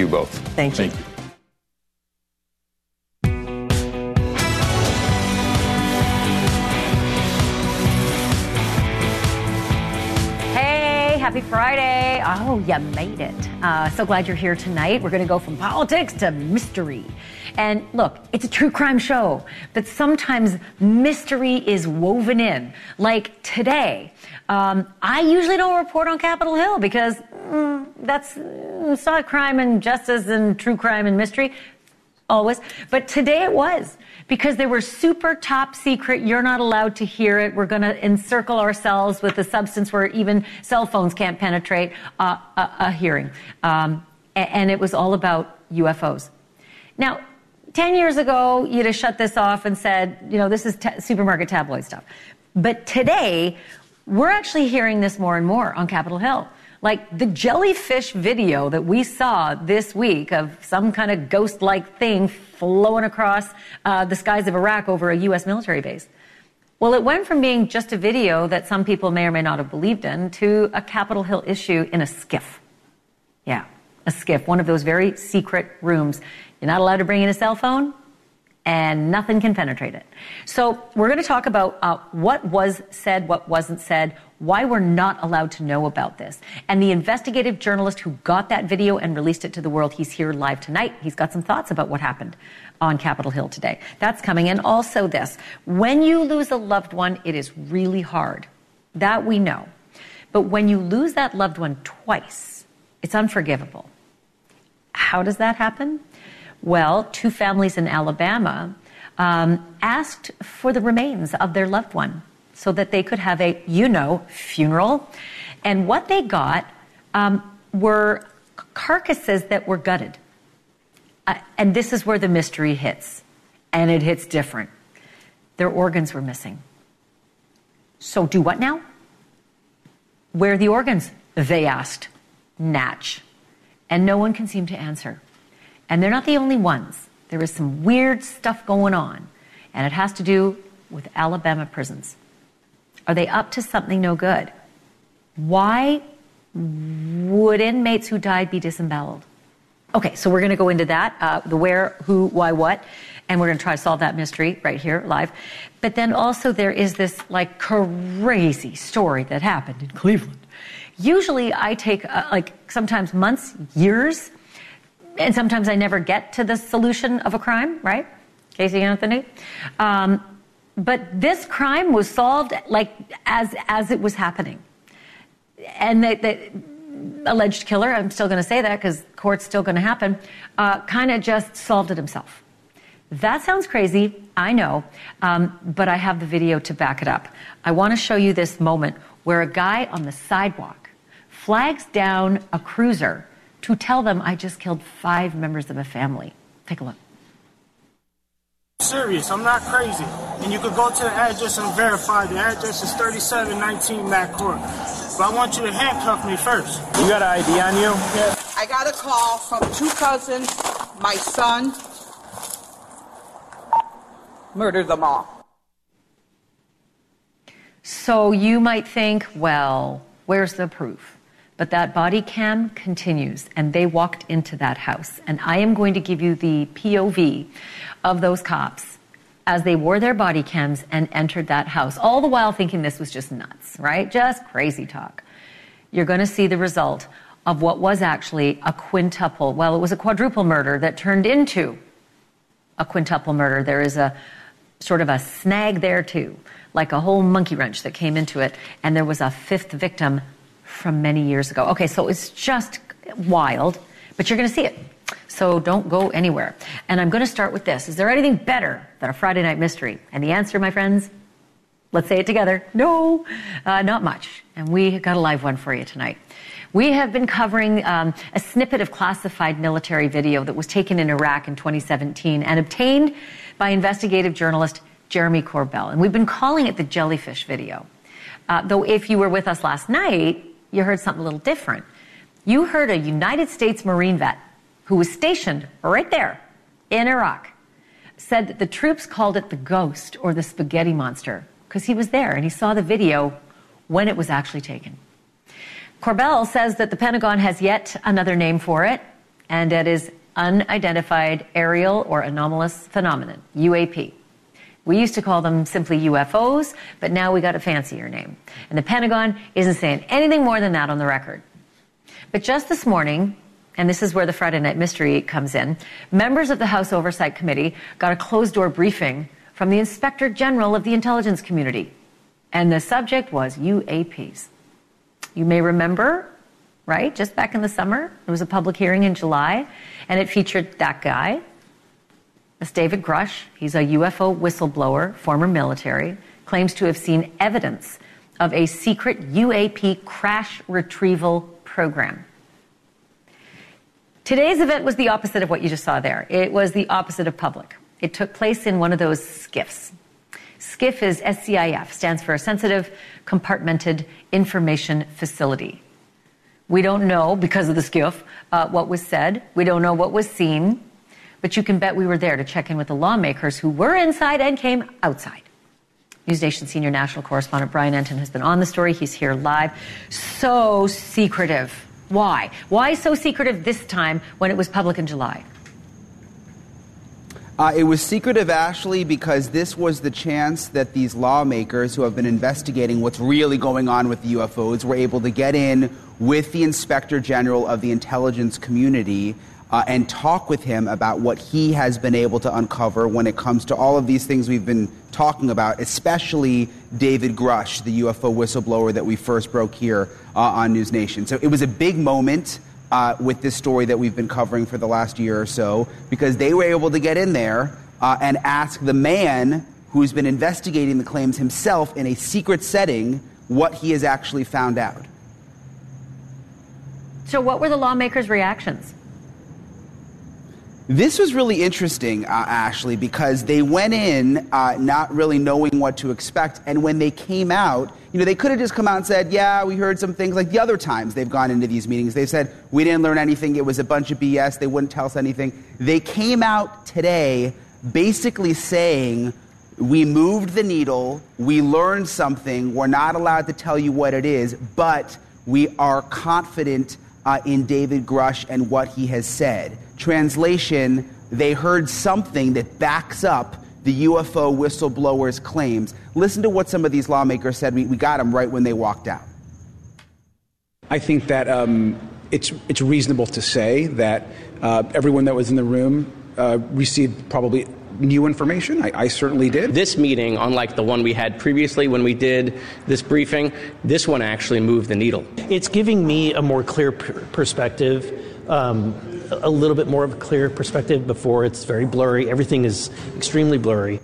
You both. Thank you. Thank you. Happy Friday. Oh, you made it. Uh, so glad you're here tonight. We're going to go from politics to mystery. And look, it's a true crime show, but sometimes mystery is woven in. Like today, um, I usually don't report on Capitol Hill because mm, that's mm, it's not crime and justice and true crime and mystery always. But today it was because they were super top secret. You're not allowed to hear it. We're going to encircle ourselves with a substance where even cell phones can't penetrate uh, a, a, hearing. Um, and it was all about UFOs. Now, 10 years ago, you'd have shut this off and said, you know, this is t- supermarket tabloid stuff. But today, we're actually hearing this more and more on Capitol Hill. Like the jellyfish video that we saw this week of some kind of ghost like thing flowing across uh, the skies of Iraq over a U.S. military base. Well, it went from being just a video that some people may or may not have believed in to a Capitol Hill issue in a SCIF. Yeah, a SCIF, one of those very secret rooms. You're not allowed to bring in a cell phone, and nothing can penetrate it. So, we're going to talk about uh, what was said, what wasn't said, why we're not allowed to know about this. And the investigative journalist who got that video and released it to the world, he's here live tonight. He's got some thoughts about what happened on Capitol Hill today. That's coming. And also this when you lose a loved one, it is really hard. That we know. But when you lose that loved one twice, it's unforgivable. How does that happen? Well, two families in Alabama um, asked for the remains of their loved one so that they could have a, you know, funeral. And what they got um, were carcasses that were gutted. Uh, and this is where the mystery hits. And it hits different. Their organs were missing. So do what now? Where are the organs? They asked. Natch. And no one can seem to answer. And they're not the only ones. There is some weird stuff going on. And it has to do with Alabama prisons. Are they up to something no good? Why would inmates who died be disemboweled? Okay, so we're going to go into that uh, the where, who, why, what, and we're going to try to solve that mystery right here live. But then also, there is this like crazy story that happened in Cleveland. Usually, I take uh, like sometimes months, years, and sometimes I never get to the solution of a crime, right? Casey Anthony. Um, but this crime was solved like as as it was happening, and the, alleged killer. I'm still going to say that because court's still going to happen. Uh, kind of just solved it himself. That sounds crazy, I know, um, but I have the video to back it up. I want to show you this moment where a guy on the sidewalk flags down a cruiser to tell them I just killed five members of a family. Take a look serious. I'm not crazy. And you could go to the address and verify. The address is 3719 Mac Court. But I want you to handcuff me first. You got an ID on you? Yeah. I got a call from two cousins, my son. Murdered them all. So you might think, well, where's the proof? But that body cam continues, and they walked into that house. And I am going to give you the POV of those cops as they wore their body cams and entered that house, all the while thinking this was just nuts, right? Just crazy talk. You're going to see the result of what was actually a quintuple, well, it was a quadruple murder that turned into a quintuple murder. There is a sort of a snag there too, like a whole monkey wrench that came into it, and there was a fifth victim from many years ago. Okay, so it's just wild, but you're going to see it. So don't go anywhere. And I'm going to start with this. Is there anything better than a Friday night mystery? And the answer, my friends, let's say it together. No, uh, not much. And we got a live one for you tonight. We have been covering um, a snippet of classified military video that was taken in Iraq in 2017 and obtained by investigative journalist Jeremy Corbell. And we've been calling it the jellyfish video. Uh, though if you were with us last night, you heard something a little different. You heard a United States Marine vet who was stationed right there in Iraq, said that the troops called it the ghost or the spaghetti monster because he was there and he saw the video when it was actually taken. Corbell says that the Pentagon has yet another name for it, and it is unidentified aerial or anomalous phenomenon, UAP. We used to call them simply UFOs, but now we got a fancier name. And the Pentagon isn't saying anything more than that on the record. But just this morning, and this is where the Friday Night Mystery comes in, members of the House Oversight Committee got a closed door briefing from the Inspector General of the intelligence community. And the subject was UAPs. You may remember, right? Just back in the summer, there was a public hearing in July, and it featured that guy. That's David Grusch. He's a UFO whistleblower, former military, claims to have seen evidence of a secret UAP crash retrieval program. Today's event was the opposite of what you just saw there. It was the opposite of public. It took place in one of those SCIFs. SCIF is SCIF, stands for a Sensitive Compartmented Information Facility. We don't know, because of the SCIF, uh, what was said. We don't know what was seen. But you can bet we were there to check in with the lawmakers who were inside and came outside. NewsNation senior national correspondent Brian Entin has been on the story. He's here live. So secretive. Why? Why so secretive this time when it was public in July? Uh, it was secretive, Ashleigh, because this was the chance that these lawmakers who have been investigating what's really going on with the UFOs were able to get in with the inspector general of the intelligence community uh, and talk with him about what he has been able to uncover when it comes to all of these things we've been talking about, especially David Grusch, the UFO whistleblower that we first broke here uh, on News Nation. So it was a big moment uh, with this story that we've been covering for the last year or so because they were able to get in there uh, and ask the man who's been investigating the claims himself in a secret setting what he has actually found out. So, what were the lawmakers' reactions? This was really interesting, uh, Ashleigh, because they went in uh, not really knowing what to expect. And when they came out, you know, they could have just come out and said, Yeah, we heard some things like the other times they've gone into these meetings. They said, We didn't learn anything. It was a bunch of BS. They wouldn't tell us anything. They came out today basically saying, We moved the needle. We learned something. We're not allowed to tell you what it is, but we are confident uh, in David Grusch and what he has said. Translation, they heard something that backs up the UFO whistleblower's claims. Listen to what some of these lawmakers said. We, we got them right when they walked out. I think that um, it's, it's reasonable to say that uh, everyone that was in the room uh, received probably new information. I, I, certainly did. This meeting, unlike the one we had previously when we did this briefing, this one actually moved the needle. It's giving me a more clear perspective. Um, a little bit more of a clear perspective before it's very blurry. Everything is extremely blurry.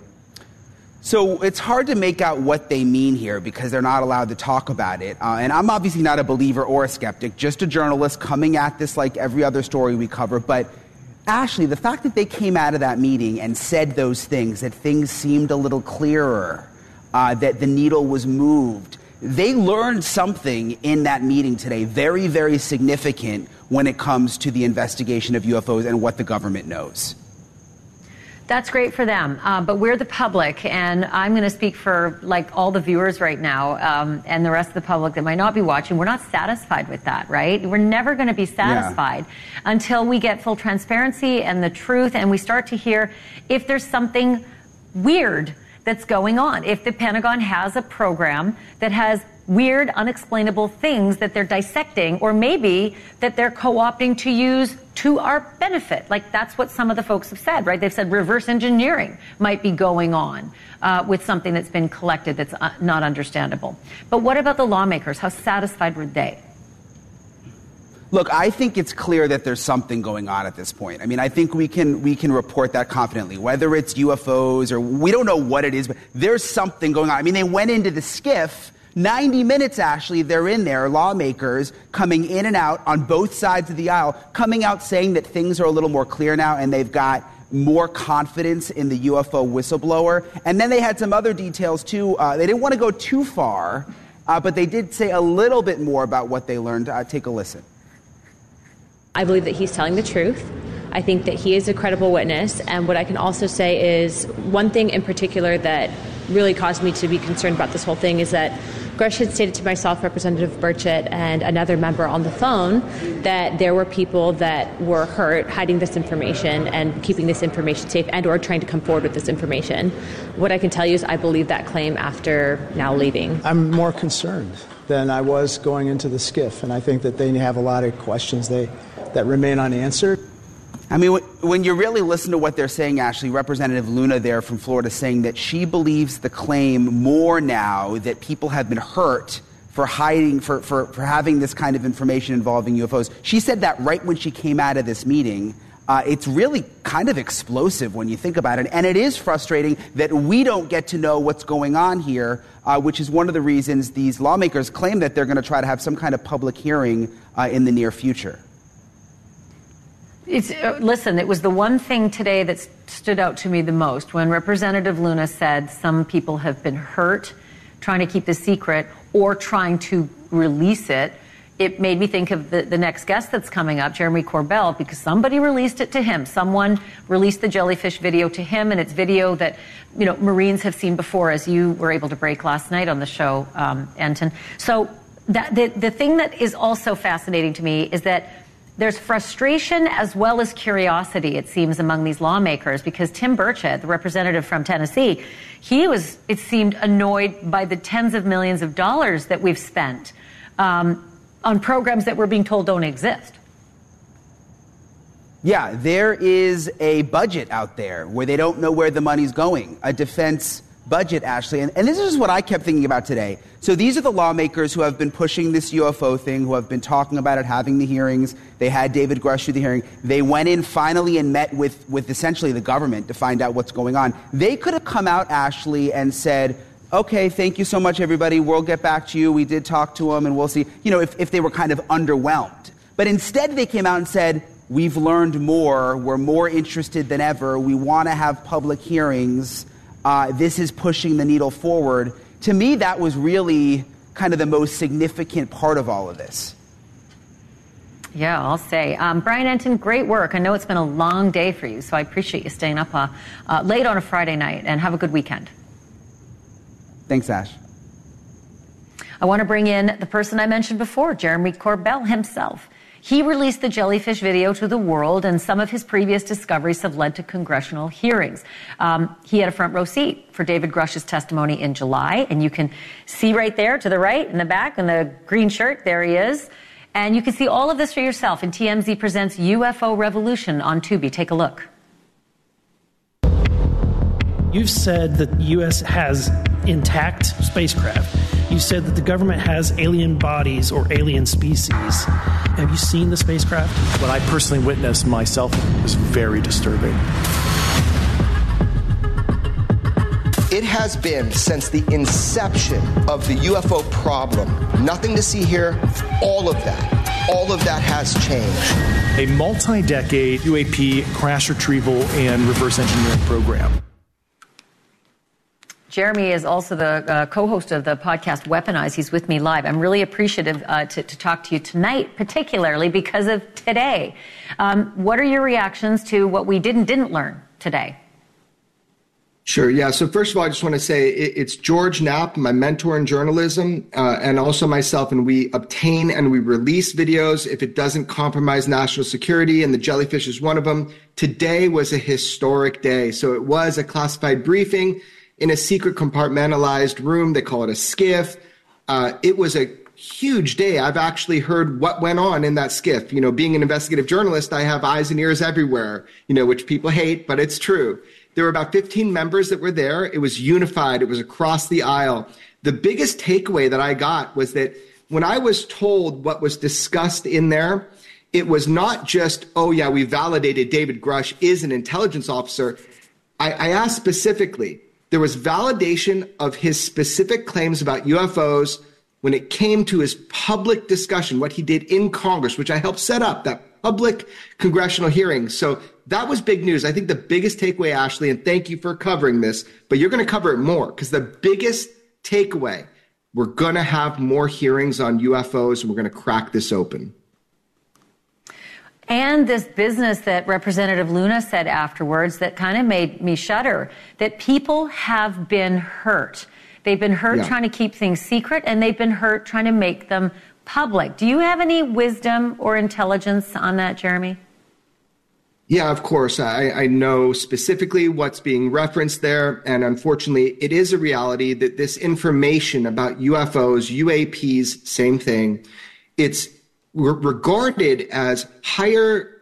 So it's hard to make out what they mean here because they're not allowed to talk about it. Uh, and I'm obviously not a believer or a skeptic, just a journalist coming at this like every other story we cover. But Ashleigh, the fact that they came out of that meeting and said those things, that things seemed a little clearer, uh, that the needle was moved, they learned something in that meeting today, very, very significant when it comes to the investigation of UFOs and what the government knows. That's great for them, uh, but we're the public, and I'm going to speak for like all the viewers right now um, and the rest of the public that might not be watching. We're not satisfied with that, right? We're never going to be satisfied yeah. until we get full transparency and the truth, and we start to hear if there's something weird that's going on. If the Pentagon has a program that has weird, unexplainable things that they're dissecting, or maybe that they're co opting to use to our benefit. Like that's what some of the folks have said, right? They've said reverse engineering might be going on uh, with something that's been collected that's uh, not understandable. But what about the lawmakers? How satisfied were they? Look, I think it's clear that there's something going on at this point. I mean, I think we can we can report that confidently, whether it's UFOs or we don't know what it is, but there's something going on. I mean, they went into the SCIF 90 minutes, actually, they're in there, lawmakers coming in and out on both sides of the aisle, coming out saying that things are a little more clear now and they've got more confidence in the UFO whistleblower. And then they had some other details, too. Uh, they didn't want to go too far, uh, but they did say a little bit more about what they learned. Uh, take a listen. I believe that he's telling the truth. I think that he is a credible witness. And what I can also say is one thing in particular that really caused me to be concerned about this whole thing is that Grusch had stated to myself, Representative Burchett, and another member on the phone that there were people that were hurt hiding this information and keeping this information safe and or trying to come forward with this information. What I can tell you is I believe that claim after now leaving. I'm more concerned than I was going into the SCIF, and I think that they have a lot of questions they, that remain unanswered. I mean, when you really listen to what they're saying, Ashleigh, Representative Luna there from Florida saying that she believes the claim more now that people have been hurt for hiding, for, for, for having this kind of information involving UFOs. She said that right when she came out of this meeting. Uh, it's really kind of explosive when you think about it. And it is frustrating that we don't get to know what's going on here, uh, which is one of the reasons these lawmakers claim that they're going to try to have some kind of public hearing uh, in the near future. It's, uh, listen, it was the one thing today that stood out to me the most when Representative Luna said some people have been hurt trying to keep the secret or trying to release it. It made me think of the, the next guest that's coming up, Jeremy Corbell, because somebody released it to him. Someone released the jellyfish video to him, and it's video that you know Marines have seen before, as you were able to break last night on the show, um, Entin. So that, the, the thing that is also fascinating to me is that there's frustration as well as curiosity, it seems, among these lawmakers because Tim Burchett, the representative from Tennessee, he was, it seemed, annoyed by the tens of millions of dollars that we've spent um, on programs that we're being told don't exist. Yeah, there is a budget out there where they don't know where the money's going, a defense budget, Ashleigh. And, and this is what I kept thinking about today. So these are the lawmakers who have been pushing this UFO thing, who have been talking about it, having the hearings. They had David Grusch do the hearing. They went in finally and met with, with essentially the government to find out what's going on. They could have come out, Ashleigh, and said, okay, thank you so much, everybody. We'll get back to you. We did talk to them, and we'll see. You know, if, if they were kind of underwhelmed. But instead, they came out and said, we've learned more. We're more interested than ever. We want to have public hearings uh, this is pushing the needle forward. To me, that was really kind of the most significant part of all of this. Yeah, I'll say. Um, Brian Entin, great work. I know it's been a long day for you, so I appreciate you staying up uh, uh, late on a Friday night, and have a good weekend. Thanks, Ash. I want to bring in the person I mentioned before, Jeremy Corbell himself. He released the jellyfish video to the world, and some of his previous discoveries have led to congressional hearings. Um, he had a front row seat for David Grusch's testimony in July, and you can see right there to the right in the back in the green shirt, there he is. And you can see all of this for yourself in TMZ Presents UFO Revolution on Tubi. Take a look. You've said that the U.S. has intact spacecraft. You said that the government has alien bodies or alien species. Have you seen the spacecraft? What I personally witnessed myself was very disturbing. It has been since the inception of the UFO problem. Nothing to see here, all of that. All of that has changed. A multi decade UAP crash retrieval and reverse engineering program. Jeremy is also the uh, co-host of the podcast Weaponize. He's with me live. I'm really appreciative uh, to, to, talk to you tonight, particularly because of today. Um, what are your reactions to what we did and didn't learn today? Sure. Yeah. So first of all, I just want to say it's George Knapp, my mentor in journalism, uh, and also myself, and we obtain and we release videos if it doesn't compromise national security, and the jellyfish is one of them. Today was a historic day. So it was a classified briefing in a secret compartmentalized room. They call it a SCIF. Uh, it was a huge day. I've actually heard what went on in that SCIF. You know, being an investigative journalist, I have eyes and ears everywhere, you know, which people hate, but it's true. There were about 15 members that were there. It was unified. It was across the aisle. The biggest takeaway that I got was that when I was told what was discussed in there, it was not just, oh yeah, we validated David Grusch is an intelligence officer. I, I asked specifically, there was validation of his specific claims about UFOs when it came to his public discussion, what he did in Congress, which I helped set up, that public congressional hearing. So that was big news. I think the biggest takeaway, Ashleigh, and thank you for covering this, but you're going to cover it more because the biggest takeaway, we're going to have more hearings on UFOs and we're going to crack this open. And this business that Representative Luna said afterwards that kind of made me shudder that people have been hurt. They've been hurt Yeah. trying to keep things secret, and they've been hurt trying to make them public. Do you have any wisdom or intelligence on that, Jeremy? Yeah, of course. I, I know specifically what's being referenced there. And unfortunately, it is a reality that this information about UFOs, UAPs, same thing, it's re- regarded as higher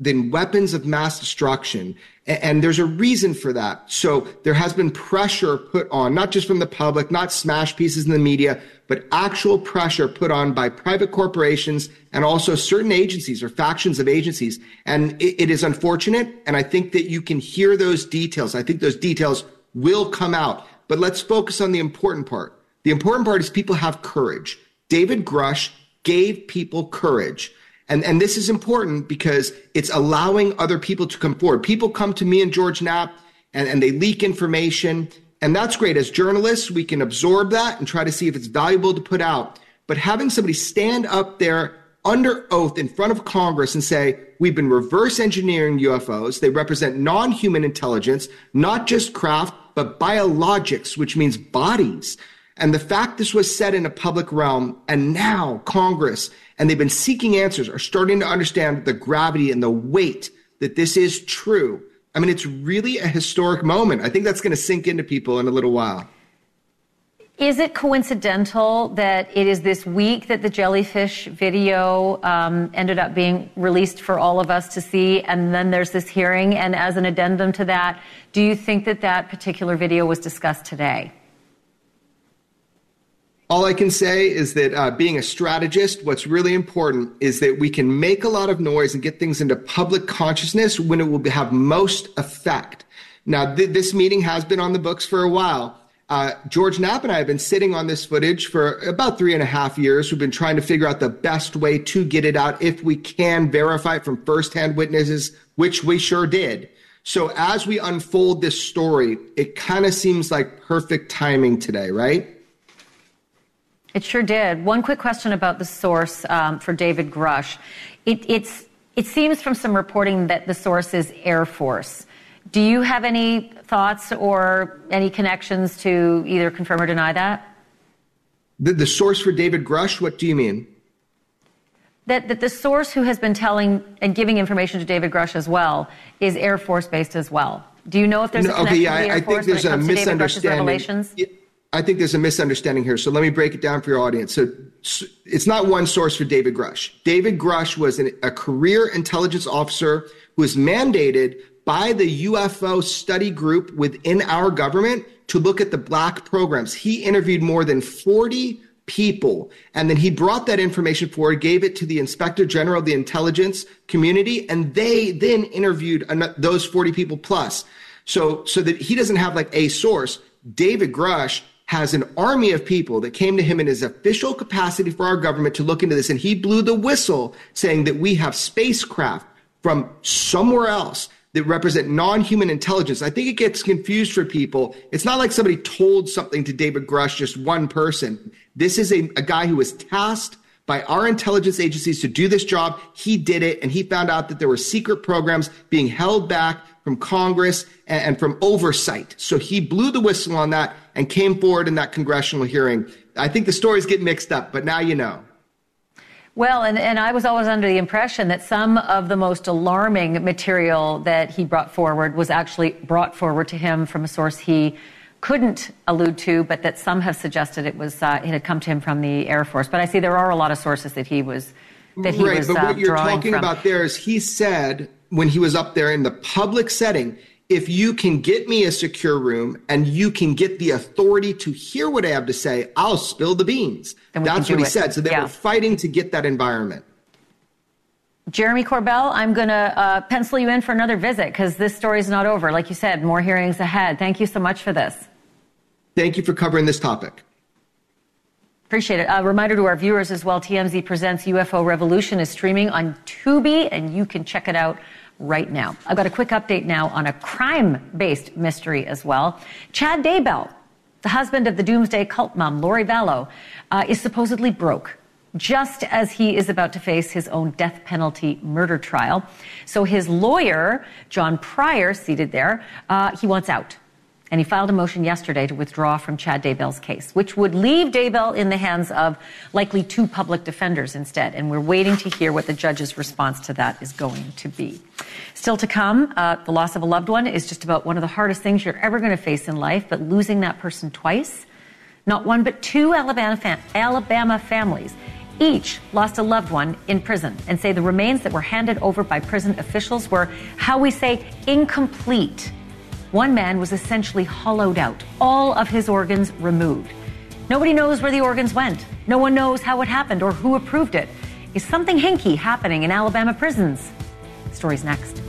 than weapons of mass destruction. And there's a reason for that. So there has been pressure put on, not just from the public, not smash pieces in the media, but actual pressure put on by private corporations and also certain agencies or factions of agencies. And it, it is unfortunate. And I think that you can hear those details. I think those details will come out. But let's focus on the important part. The important part is people have courage. David Grusch gave people courage. And, and this is important because it's allowing other people to come forward. People come to me and George Knapp and, and they leak information. And that's great. As journalists, we can absorb that and try to see if it's valuable to put out. But having somebody stand up there under oath in front of Congress and say, we've been reverse engineering UFOs. They represent non human intelligence, not just craft, but biologics, which means bodies. And the fact this was said in a public realm, and now Congress, and they've been seeking answers, are starting to understand the gravity and the weight that this is true. I mean, it's really a historic moment. I think that's going to sink into people in a little while. Is it coincidental that it is this week that the jellyfish video um, ended up being released for all of us to see, and then there's this hearing? And as an addendum to that, do you think that that particular video was discussed today? All I can say is that uh, being a strategist, what's really important is that we can make a lot of noise and get things into public consciousness when it will have most effect. Now, th- this meeting has been on the books for a while. Uh, George Knapp and I have been sitting on this footage for about three and a half years. We've been trying to figure out the best way to get it out if we can verify it from firsthand witnesses, which we sure did. So as we unfold this story, it kind of seems like perfect timing today, right? It sure did. One quick question about the source um, for David Grusch. It, it's, it seems from some reporting that the source is Air Force. Do you have any thoughts or any connections to either confirm or deny that? The, the source for David Grusch, what do you mean? That, that the source who has been telling and giving information to David Grusch as well is Air Force based as well. Do you know if there's a No, connection yeah, to the I, Air I Force think there's when a it comes to David Grusch's misunderstanding. revelations? I think there's a misunderstanding here. So let me break it down for your audience. So it's not one source for David Grusch. David Grusch was an, a career intelligence officer who was mandated by the UFO study group within our government to look at the black programs. He interviewed more than 40 people and then he brought that information forward, gave it to the inspector general of the intelligence community, and they then interviewed those 40 people plus. So, so that he doesn't have like a source. David Grusch has an army of people that came to him in his official capacity for our government to look into this, and he blew the whistle saying that we have spacecraft from somewhere else that represent non-human intelligence. I think it gets confused for people. It's not like somebody told something to David Grusch, just one person. This is a, a guy who was tasked by our intelligence agencies to do this job. He did it, and he found out that there were secret programs being held back from Congress and, and from oversight. So he blew the whistle on that and came forward in that congressional hearing. I think the stories get mixed up, but now you know. Well, and, and I was always under the impression that some of the most alarming material that he brought forward was actually brought forward to him from a source he couldn't allude to, but that some have suggested it was uh, it had come to him from the Air Force. But I see there are a lot of sources that he was that he right, was but uh, what you're talking from. about there is he said when he was up there in the public setting, if you can get me a secure room and you can get the authority to hear what I have to say, I'll spill the beans. Then we can That's what he it. said. So they Yeah. were fighting to get that environment. Jeremy Corbell, I'm going to uh, pencil you in for another visit because this story's not over. Like you said, more hearings ahead. Thank you so much for this. Thank you for covering this topic. Appreciate it. A reminder to our viewers as well TMZ Presents UFO Revolution is streaming on Tubi, and you can check it out right now. I've got a quick update now on a crime based mystery as well. Chad Daybell, the husband of the doomsday cult mom, Lori Vallow, uh, is supposedly broke. Just as he is about to face his own death penalty murder trial. So his lawyer, John Pryor, seated there, uh, he wants out. And he filed a motion yesterday to withdraw from Chad Daybell's case, which would leave Daybell in the hands of likely two public defenders instead. And we're waiting to hear what the judge's response to that is going to be. Still to come, uh, the loss of a loved one is just about one of the hardest things you're ever going to face in life, but losing that person twice, not one but two Alabama, fam- Alabama families each lost a loved one in prison and say the remains that were handed over by prison officials were, how we say, incomplete. One man was essentially hollowed out, all of his organs removed. Nobody knows where the organs went. No one knows how it happened or who approved it. Is something hinky happening in Alabama prisons? Stories next.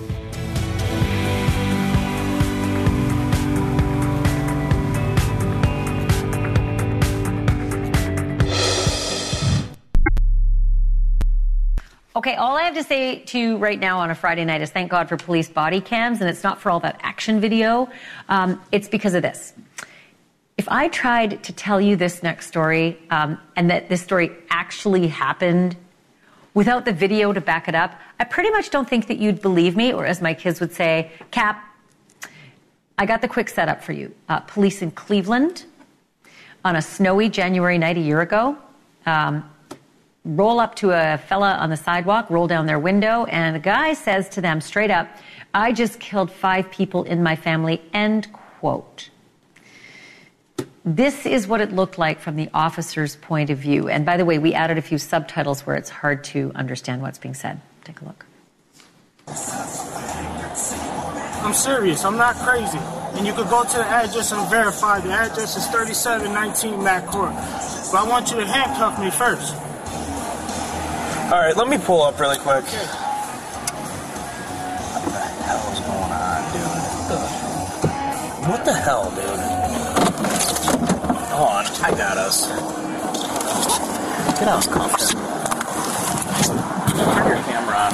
Okay, all I have to say to you right now on a Friday night is thank God for police body cams, and it's not for all that action video. Um, it's because of this. If I tried to tell you this next story, um, and that this story actually happened without the video to back it up, I pretty much don't think that you'd believe me, or as my kids would say, Cap, I got the quick setup for you. Uh, police in Cleveland on a snowy January night a year ago. Um, roll up to a fella on the sidewalk, roll down their window, and the guy says to them straight up, I just killed five people in my family, end quote. This is what it looked like from the officer's point of view. And by the way, we added a few subtitles where it's hard to understand what's being said. Take a look. I'm serious. I'm not crazy. And you could go to the address and verify. The address is 3719 Mac Court. But I want you to handcuff me first. All right, let me pull up really quick. What the hell is going on, dude? What the hell, dude? Hold on, I got us. Get out, Compton. Turn your camera on.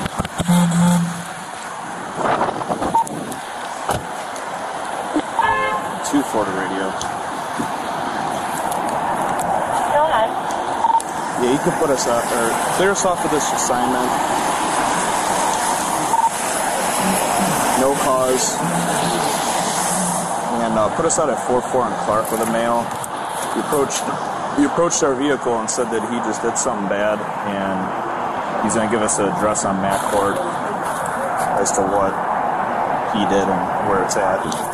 Two Florida radio. Go ahead. Yeah, you can put us up or clear us off of this assignment. No cause. And uh, put us out at 4-4 on Clark with a male. He approached he approached our vehicle and said that he just did something bad and he's gonna give us an address on Matt Court as to what he did and where it's at.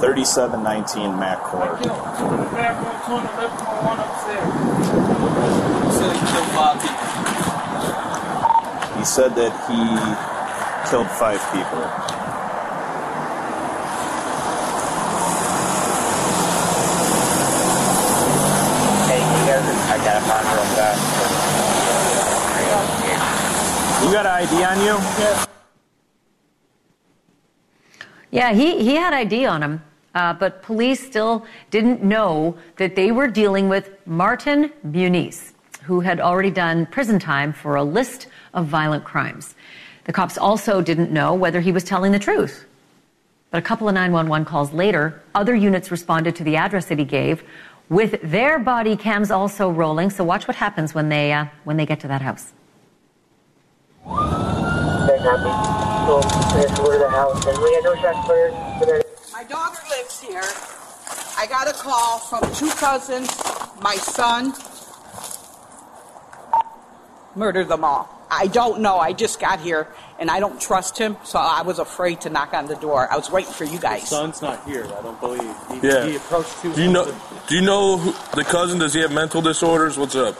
Thirty-seven nineteen Mac Court. He said that he killed five people. Hey, you guys, I got a marker on that. You got an ID on you? Yeah. Yeah, he, he had ID on him, uh, but police still didn't know that they were dealing with Martin Muniz, who had already done prison time for a list of violent crimes. The cops also didn't know whether he was telling the truth. But a couple of 911 calls later, other units responded to the address that he gave with their body cams also rolling. So watch what happens when they, uh, when they get to that house. My daughter lives here. I got a call from two cousins, my son. Murdered them all. I don't know. I just got here and I don't trust him, so I was afraid to knock on the door. I was waiting for you guys. son's not here. I don't believe. He, Yeah. he approached two. Do you know? Do you know who, the cousin? Does he have mental disorders? What's up?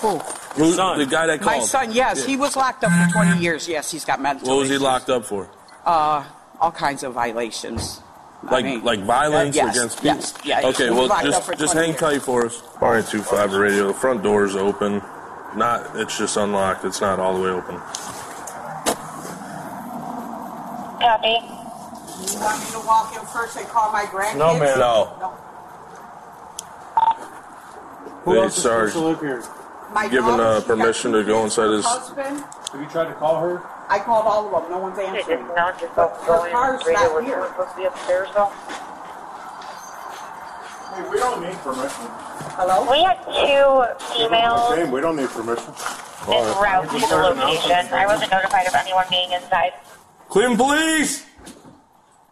Who? Who, the guy that called. My son, yes, Yeah. he was locked up for 20 years. Yes, he's got mental. What was he locked up for? Uh, all kinds of violations. I Like mean, like violence uh, yes, against people? yes, yeah, Okay, he well locked up just for just 20 hang years. tight for us. All right, two five radio. The front door is open. Not. It's just unlocked. It's not all the way open. Copy. You want me to walk in first and call my grandkids? No, ma'am. No. Who Hey, else is supposed Sarge. to live here? My Given daughter, uh, she got permission two to go kids, inside her his. husband. Have you tried to call her? I called all of them. No one's answering. Now just Her going car's radio not was here. supposed to be upstairs though. Hey, we don't need permission. Hello? We had two females Okay, we don't need permission. en route to the location. I wasn't notified of anyone being inside. Cleveland Police!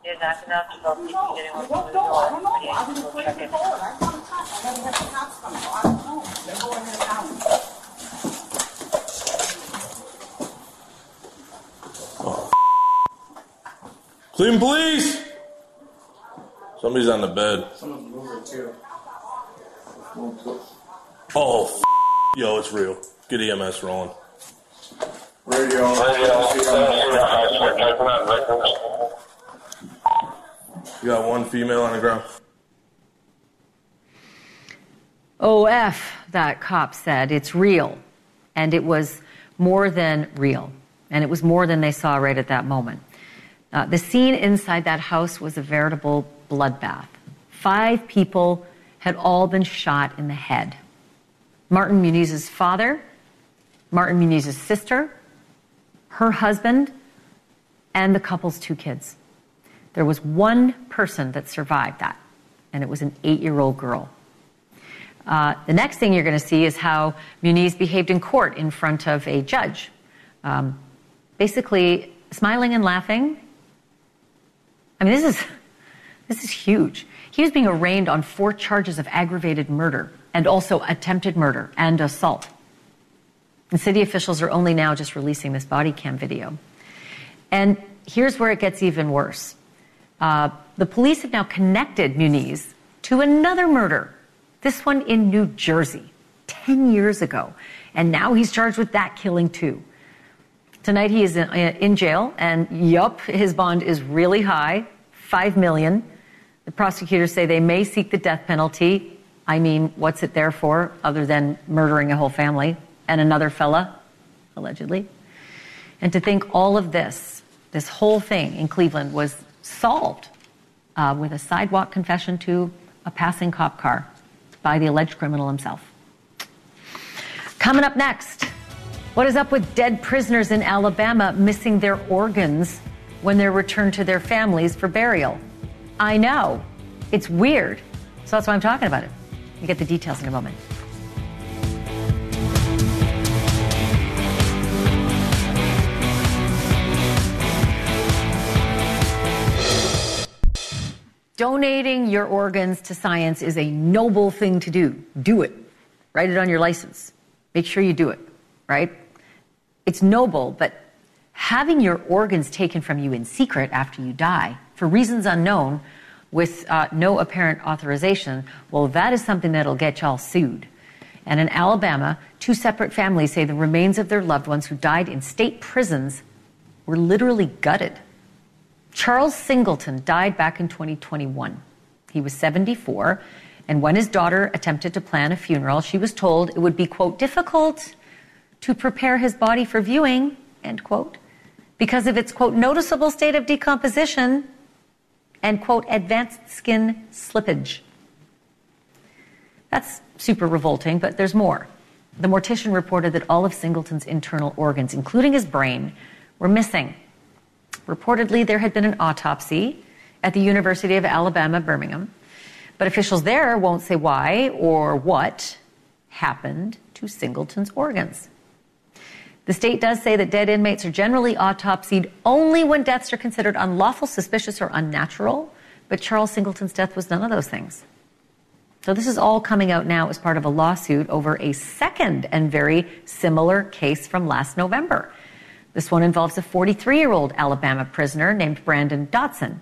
Is that enough to go see if anyone through the door? Okay, we'll check it. Cleveland Police! Somebody's on the bed. Someone's moving too. Oh, f- yo, it's real. Get EMS rolling. Radio. You got one female on the ground. OF, that cop said. It's real. And it was more than real. And it was more than they saw right at that moment. Uh, the scene inside that house was a veritable bloodbath. Five people had all been shot in the head. Martin Muniz's father, Martin Muniz's sister, her husband, and the couple's two kids. There was one person that survived that, and it was an eight year old girl. Uh, the next thing you're going to see is how Muniz behaved in court in front of a judge. Um, basically, smiling and laughing. I mean, this is, this is huge. He was being arraigned on four charges of aggravated murder and also attempted murder and assault. And city officials are only now just releasing this body cam video. And here's where it gets even worse. Uh, the police have now connected Muniz to another murder, this one in New Jersey, 10 years ago. And now he's charged with that killing too. Tonight he is in, in jail, and yup, his bond is really high, five million. The prosecutors say they may seek the death penalty. I mean, what's it there for, other than murdering a whole family and another fella, allegedly? And to think all of this, this whole thing in Cleveland was solved uh, with a sidewalk confession to a passing cop car by the alleged criminal himself. Coming up next, what is up with dead prisoners in Alabama missing their organs when they're returned to their families for burial? I know. It's weird. So that's why I'm talking about it. You get the details in a moment. Donating your organs to science is a noble thing to do. Do it. Write it on your license. Make sure you do it, right? It's noble, but having your organs taken from you in secret after you die for reasons unknown with uh, no apparent authorization, well, that is something that'll get y'all sued. And in Alabama, two separate families say the remains of their loved ones who died in state prisons were literally gutted. Charles Singleton died back in 2021. He was 74, and when his daughter attempted to plan a funeral, she was told it would be, quote, difficult to prepare his body for viewing, end quote, because of its, quote, noticeable state of decomposition and, quote, advanced skin slippage. That's super revolting, but there's more. The mortician reported that all of Singleton's internal organs, including his brain, were missing. Reportedly, there had been an autopsy at the University of Alabama, Birmingham, but officials there won't say why or what happened to Singleton's organs. The state does say that dead inmates are generally autopsied only when deaths are considered unlawful, suspicious, or unnatural, but Charles Singleton's death was none of those things. So this is all coming out now as part of a lawsuit over a second and very similar case from last November. This one involves a 43 year old Alabama prisoner named Brandon Dotson,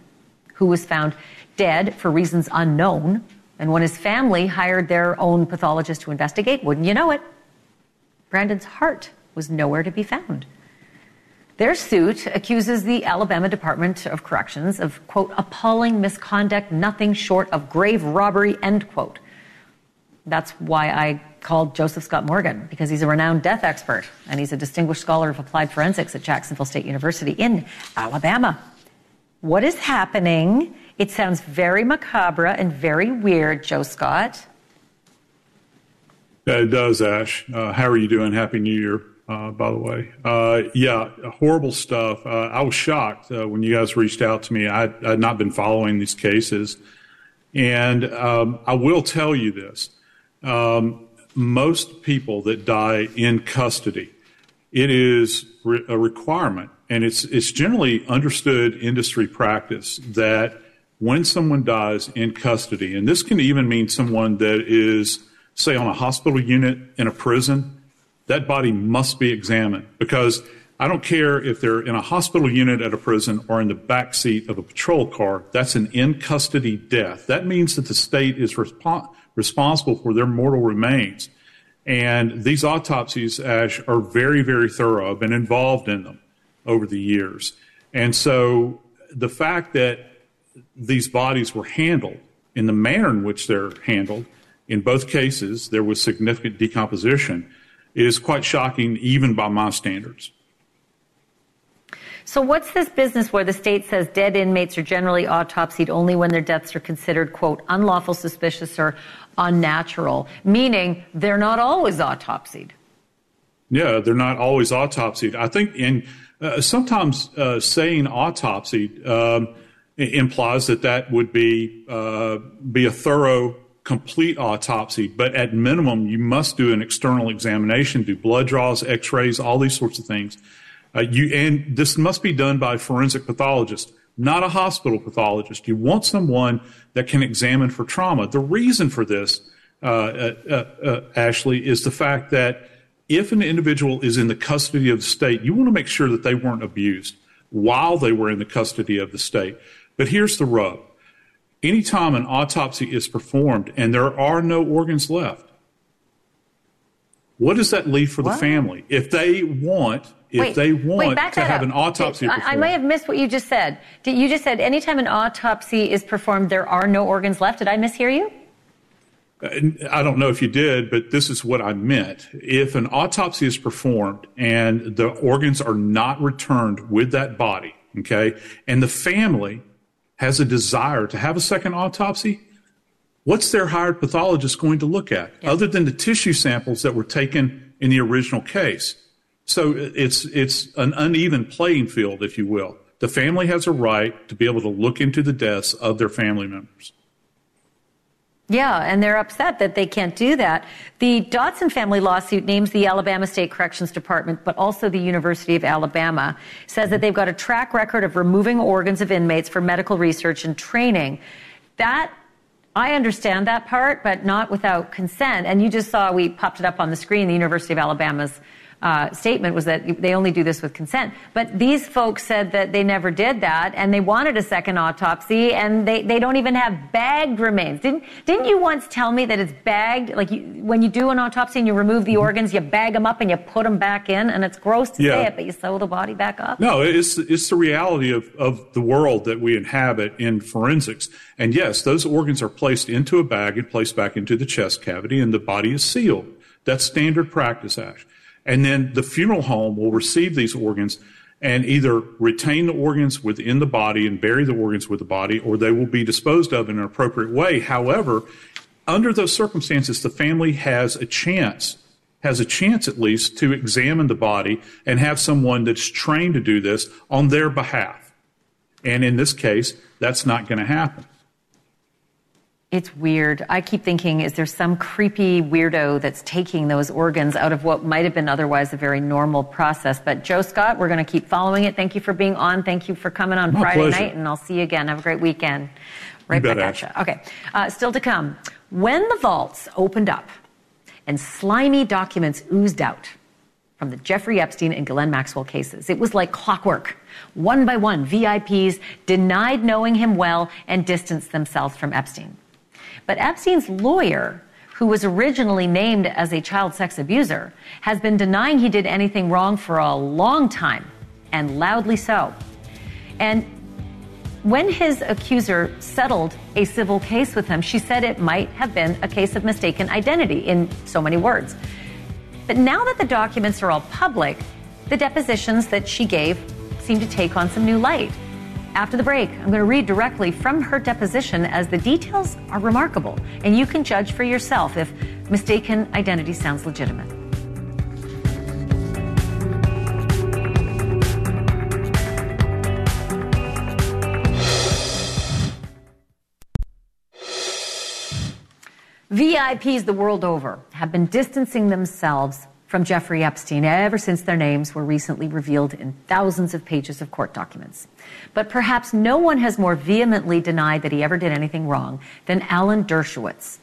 who was found dead for reasons unknown. And when his family hired their own pathologist to investigate, wouldn't you know it? Brandon's heart was nowhere to be found. Their suit accuses the Alabama Department of Corrections of, quote, appalling misconduct, nothing short of grave robbery, end quote. That's why I called Joseph Scott Morgan, because he's a renowned death expert and he's a distinguished scholar of applied forensics at Jacksonville State University in Alabama. What is happening? It sounds very macabre and very weird, Joe Scott. It does, Ash. Uh, how are you doing? Happy New Year, uh, by the way. Uh, yeah, horrible stuff. Uh, I was shocked uh, when you guys reached out to me. I had not been following these cases. And um, I will tell you this um, most people that die in custody, it is re- a requirement, and it's, it's generally understood industry practice that when someone dies in custody, and this can even mean someone that is, say, on a hospital unit in a prison, that body must be examined because I don't care if they're in a hospital unit at a prison or in the back seat of a patrol car. That's an in custody death. That means that the state is resp- responsible for their mortal remains. And these autopsies, Ash, are very, very thorough. I've been involved in them over the years. And so the fact that these bodies were handled in the manner in which they're handled, in both cases, there was significant decomposition, is quite shocking even by my standards. So, what's this business where the state says dead inmates are generally autopsied only when their deaths are considered, quote, unlawful, suspicious, or unnatural, meaning they're not always autopsied? Yeah, they're not always autopsied. I think in uh, sometimes uh, saying autopsied um, implies that that would be uh, be a thorough, complete autopsy. But at minimum, you must do an external examination, do blood draws, X-rays, all these sorts of things. Uh, you, and this must be done by a forensic pathologist, not a hospital pathologist. You want someone that can examine for trauma. The reason for this, uh, uh, uh, Ashleigh, is the fact that if an individual is in the custody of the state, you want to make sure that they weren't abused while they were in the custody of the state. But here's the rub. Anytime an autopsy is performed and there are no organs left, what does that leave for What? the family? If they want, if they want wait, to have up. an autopsy I, I might have missed what you just said. Did, you just said anytime an autopsy is performed, there are no organs left. Did I mishear you? Uh, I don't know if you did, but this is what I meant. If an autopsy is performed and the organs are not returned with that body, okay, and the family has a desire to have a second autopsy, what's their hired pathologist going to look at other than the tissue samples that were taken in the original case? So it's it's an uneven playing field, if you will. The family has a right to be able to look into the deaths of their family members. Yeah, and they're upset that they can't do that. The Dotson family lawsuit names the Alabama State Corrections Department, but also the University of Alabama, says that they've got a track record of removing organs of inmates for medical research and training. That I understand that part, but not without consent. And you just saw we popped it up on the screen. The University of Alabama's uh, statement was that they only do this with consent. But these folks said that they never did that, and they wanted a second autopsy, and they, they don't even have bagged remains. Didn't didn't you once tell me that it's bagged? Like you, when you do an autopsy and you remove the organs, you bag them up and you put them back in, and it's gross to Yeah. say it, but you sew the body back up. No, it's it's the reality of, of the world that we inhabit in forensics. And yes, those organs are placed into a bag and placed back into the chest cavity, and the body is sealed. That's standard practice, Ash. And then the funeral home will receive these organs and either retain the organs within the body and bury the organs with the body, or they will be disposed of in an appropriate way. However, under those circumstances, the family has a chance, has a chance at least to examine the body and have someone that's trained to do this on their behalf. And in this case, that's not going to happen. It's weird. I keep thinking, is there some creepy weirdo that's taking those organs out of what might have been otherwise a very normal process? But Joe Scott, we're going to keep following it. Thank you for being on. Thank you for coming on My Friday pleasure. night, and I'll see you again. Have a great weekend. Right back at you. Okay. Uh, still to come. When the vaults opened up and slimy documents oozed out from the Jeffrey Epstein and Ghislaine Maxwell cases, it was like clockwork. One by one, VIPs denied knowing him well and distanced themselves from Epstein. But Epstein's lawyer, who was originally named as a child sex abuser, has been denying he did anything wrong for a long time, and loudly so. And when his accuser settled a civil case with him, she said it might have been a case of mistaken identity in so many words. But now that the documents are all public, the depositions that she gave seem to take on some new light. After the break, I'm going to read directly from her deposition as the details are remarkable, and you can judge for yourself if mistaken identity sounds legitimate. VIPs the world over have been distancing themselves from Jeffrey Epstein ever since their names were recently revealed in thousands of pages of court documents. But perhaps no one has more vehemently denied that he ever did anything wrong than Alan Dershowitz.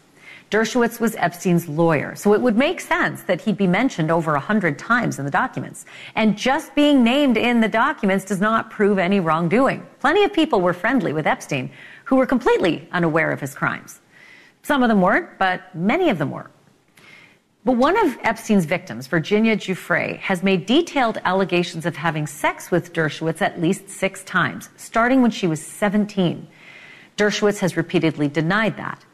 Dershowitz was Epstein's lawyer, so it would make sense that he'd be mentioned over a hundred times in the documents. And just being named in the documents does not prove any wrongdoing. Plenty of people were friendly with Epstein who were completely unaware of his crimes. Some of them weren't, but many of them were. But one of Epstein's victims, Virginia Giuffre, has made detailed allegations of having sex with Dershowitz at least six times, starting when she was 17. Dershowitz has repeatedly denied that.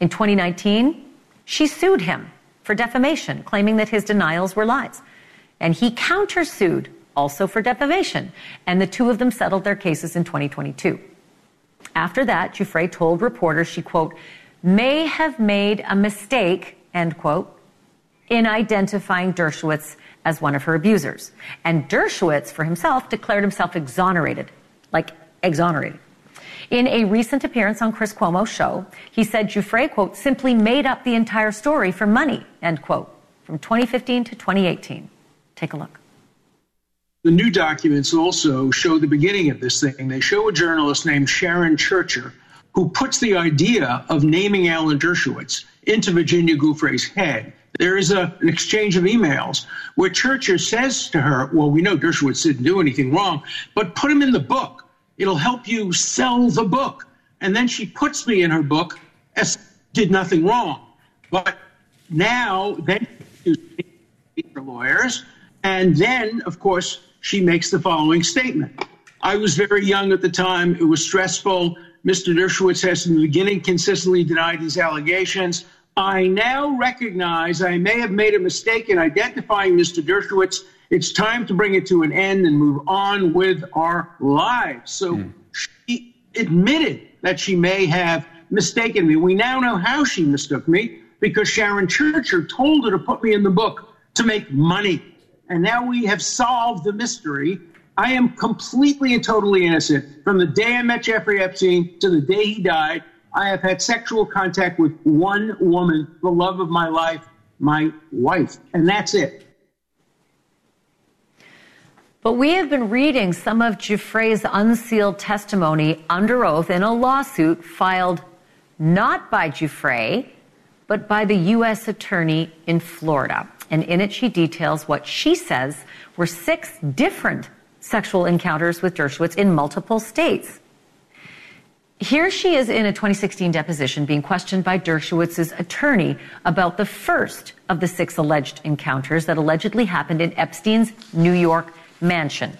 In 2019, she sued him for defamation, claiming that his denials were lies. And he countersued, also for defamation, and the two of them settled their cases in 2022. After that, Giuffre told reporters she, quote, may have made a mistake, end quote, in identifying Dershowitz as one of her abusers. And Dershowitz, for himself, declared himself exonerated, like exonerated. In a recent appearance on Chris Cuomo's show, he said Giuffre, quote, simply made up the entire story for money, end quote, from 2015 to 2018. Take a look. The new documents also show the beginning of this thing. They show a journalist named Sharon Churcher who puts the idea of naming Alan Dershowitz into Virginia Giuffre's head. There is a, an exchange of emails where Churcher says to her, Well, we know Dershowitz didn't do anything wrong, but put him in the book. It'll help you sell the book. And then she puts me in her book as did nothing wrong. But now, then, for lawyers. And then, of course, she makes the following statement. I was very young at the time. It was stressful. Mr. Dershowitz has in the beginning consistently denied these allegations. I now recognize I may have made a mistake in identifying Mr. Dershowitz it's time to bring it to an end and move on with our lives. So mm. she admitted that she may have mistaken me. We now know how she mistook me because Sharon Churcher told her to put me in the book to make money. And now we have solved the mystery. I am completely and totally innocent. From the day I met Jeffrey Epstein to the day he died, I have had sexual contact with one woman, the love of my life, my wife. And that's it. But we have been reading some of Giuffre's unsealed testimony under oath in a lawsuit filed not by Giuffre, but by the U.S. Attorney in Florida. And in it, she details what she says were six different sexual encounters with Dershowitz in multiple states. Here she is in a 2016 deposition being questioned by Dershowitz's attorney about the first of the six alleged encounters that allegedly happened in Epstein's New York mansion.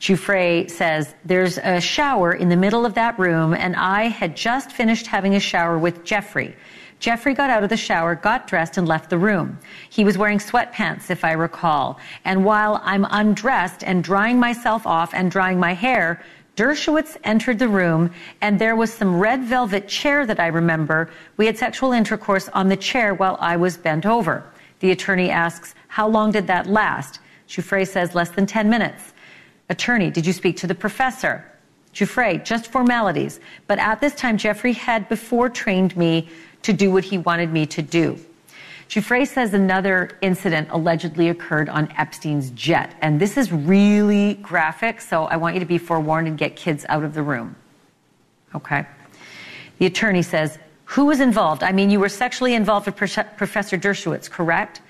Giuffre says, There's a shower in the middle of that room, and I had just finished having a shower with Jeffrey. Jeffrey got out of the shower, got dressed, and left the room. He was wearing sweatpants, if I recall. And while I'm undressed and drying myself off and drying my hair, Dershowitz entered the room, and there was some red velvet chair that I remember. We had sexual intercourse on the chair while I was bent over. The attorney asks, How long did that last? Giuffre says less than 10 minutes. Attorney, did you speak to the professor? Giuffre, just formalities. But at this time, Jeffrey had before trained me to do what he wanted me to do. Giuffre says another incident allegedly occurred on Epstein's jet. And this is really graphic, so I want you to be forewarned and get kids out of the room. Okay? The attorney says, Who was involved? I mean, you were sexually involved with Professor Dershowitz, correct?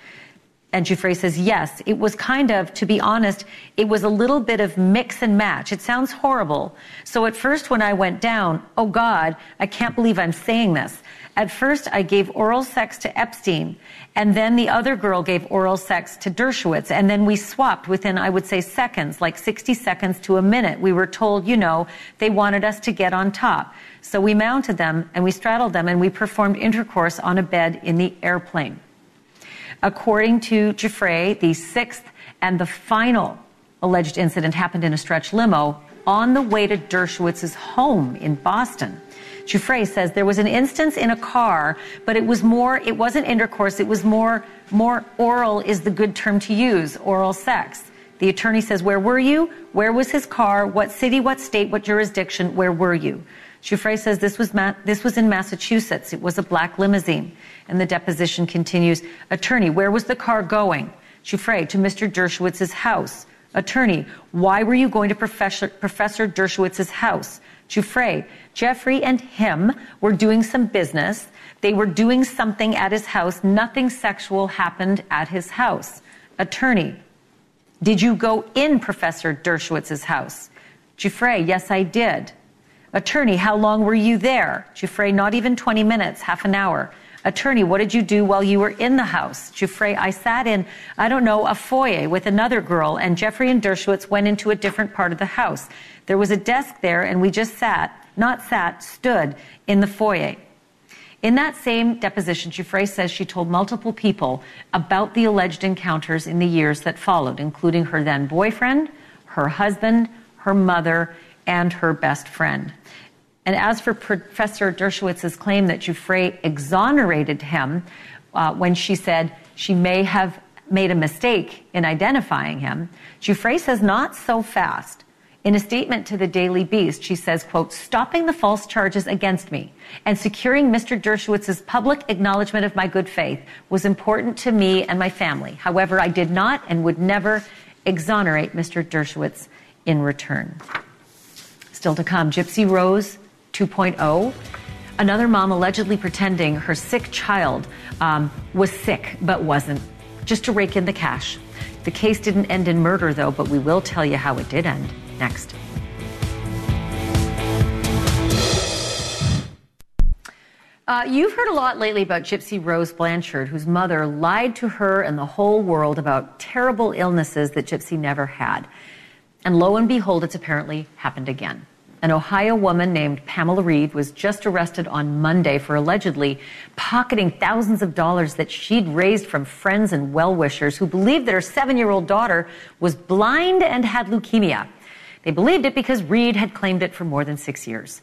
And Giuffre says, yes, it was kind of, to be honest, it was a little bit of mix and match. It sounds horrible. So at first when I went down, oh God, I can't believe I'm saying this. At first I gave oral sex to Epstein and then the other girl gave oral sex to Dershowitz and then we swapped within, I would say seconds, like 60 seconds to a minute. We were told, you know, they wanted us to get on top. So we mounted them and we straddled them and we performed intercourse on a bed in the airplane. According to Giuffre, the sixth and the final alleged incident happened in a stretch limo on the way to Dershowitz's home in Boston. Giuffre says there was an instance in a car, but it was more, it wasn't intercourse, it was more, more oral is the good term to use, oral sex. The attorney says, where were you? Where was his car? What city, what state, what jurisdiction? Where were you? Giuffre says this was, Ma- this was in Massachusetts. It was a black limousine. And the deposition continues. Attorney, where was the car going? Giuffre, to Mr. Dershowitz's house. Attorney, why were you going to Professor, Professor Dershowitz's house? Giuffre, Jeffrey and him were doing some business. They were doing something at his house. Nothing sexual happened at his house. Attorney, did you go in Professor Dershowitz's house? Giuffre, yes, I did. Attorney, how long were you there? Giuffre, not even 20 minutes, half an hour. Attorney, what did you do while you were in the house? Giuffre, I sat in, I don't know, a foyer with another girl, and Jeffrey and Dershowitz went into a different part of the house. There was a desk there, and we just sat, not sat, stood in the foyer. In that same deposition, Giuffre says she told multiple people about the alleged encounters in the years that followed, including her then boyfriend, her husband, her mother, and her best friend. And as for Professor Dershowitz's claim that Giuffre exonerated him uh, when she said she may have made a mistake in identifying him, Giuffre says not so fast. In a statement to the Daily Beast, she says, quote, stopping the false charges against me and securing Mr. Dershowitz's public acknowledgement of my good faith was important to me and my family. However, I did not and would never exonerate Mr. Dershowitz in return. Still to come, Gypsy Rose 2.0. Another mom allegedly pretending her sick child um, was sick but wasn't, just to rake in the cash. The case didn't end in murder, though, but we will tell you how it did end next. Uh, you've heard a lot lately about Gypsy Rose Blanchard, whose mother lied to her and the whole world about terrible illnesses that Gypsy never had. And lo and behold, it's apparently happened again. An Ohio woman named Pamela Reed was just arrested on Monday for allegedly pocketing thousands of dollars that she'd raised from friends and well wishers who believed that her seven year old daughter was blind and had leukemia. They believed it because Reed had claimed it for more than six years.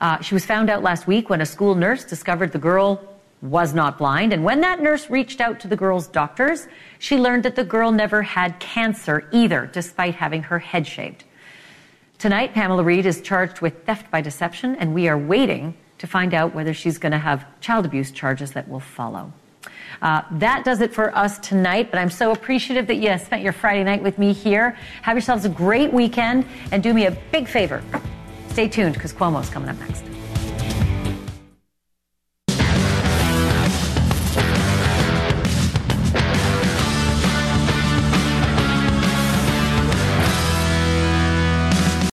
Uh, she was found out last week when a school nurse discovered the girl was not blind. And when that nurse reached out to the girl's doctors, she learned that the girl never had cancer either, despite having her head shaved. Tonight, Pamela Reed is charged with theft by deception, and we are waiting to find out whether she's going to have child abuse charges that will follow. Uh, that does it for us tonight, but I'm so appreciative that you spent your Friday night with me here. Have yourselves a great weekend, and do me a big favor. Stay tuned because Cuomo's coming up next.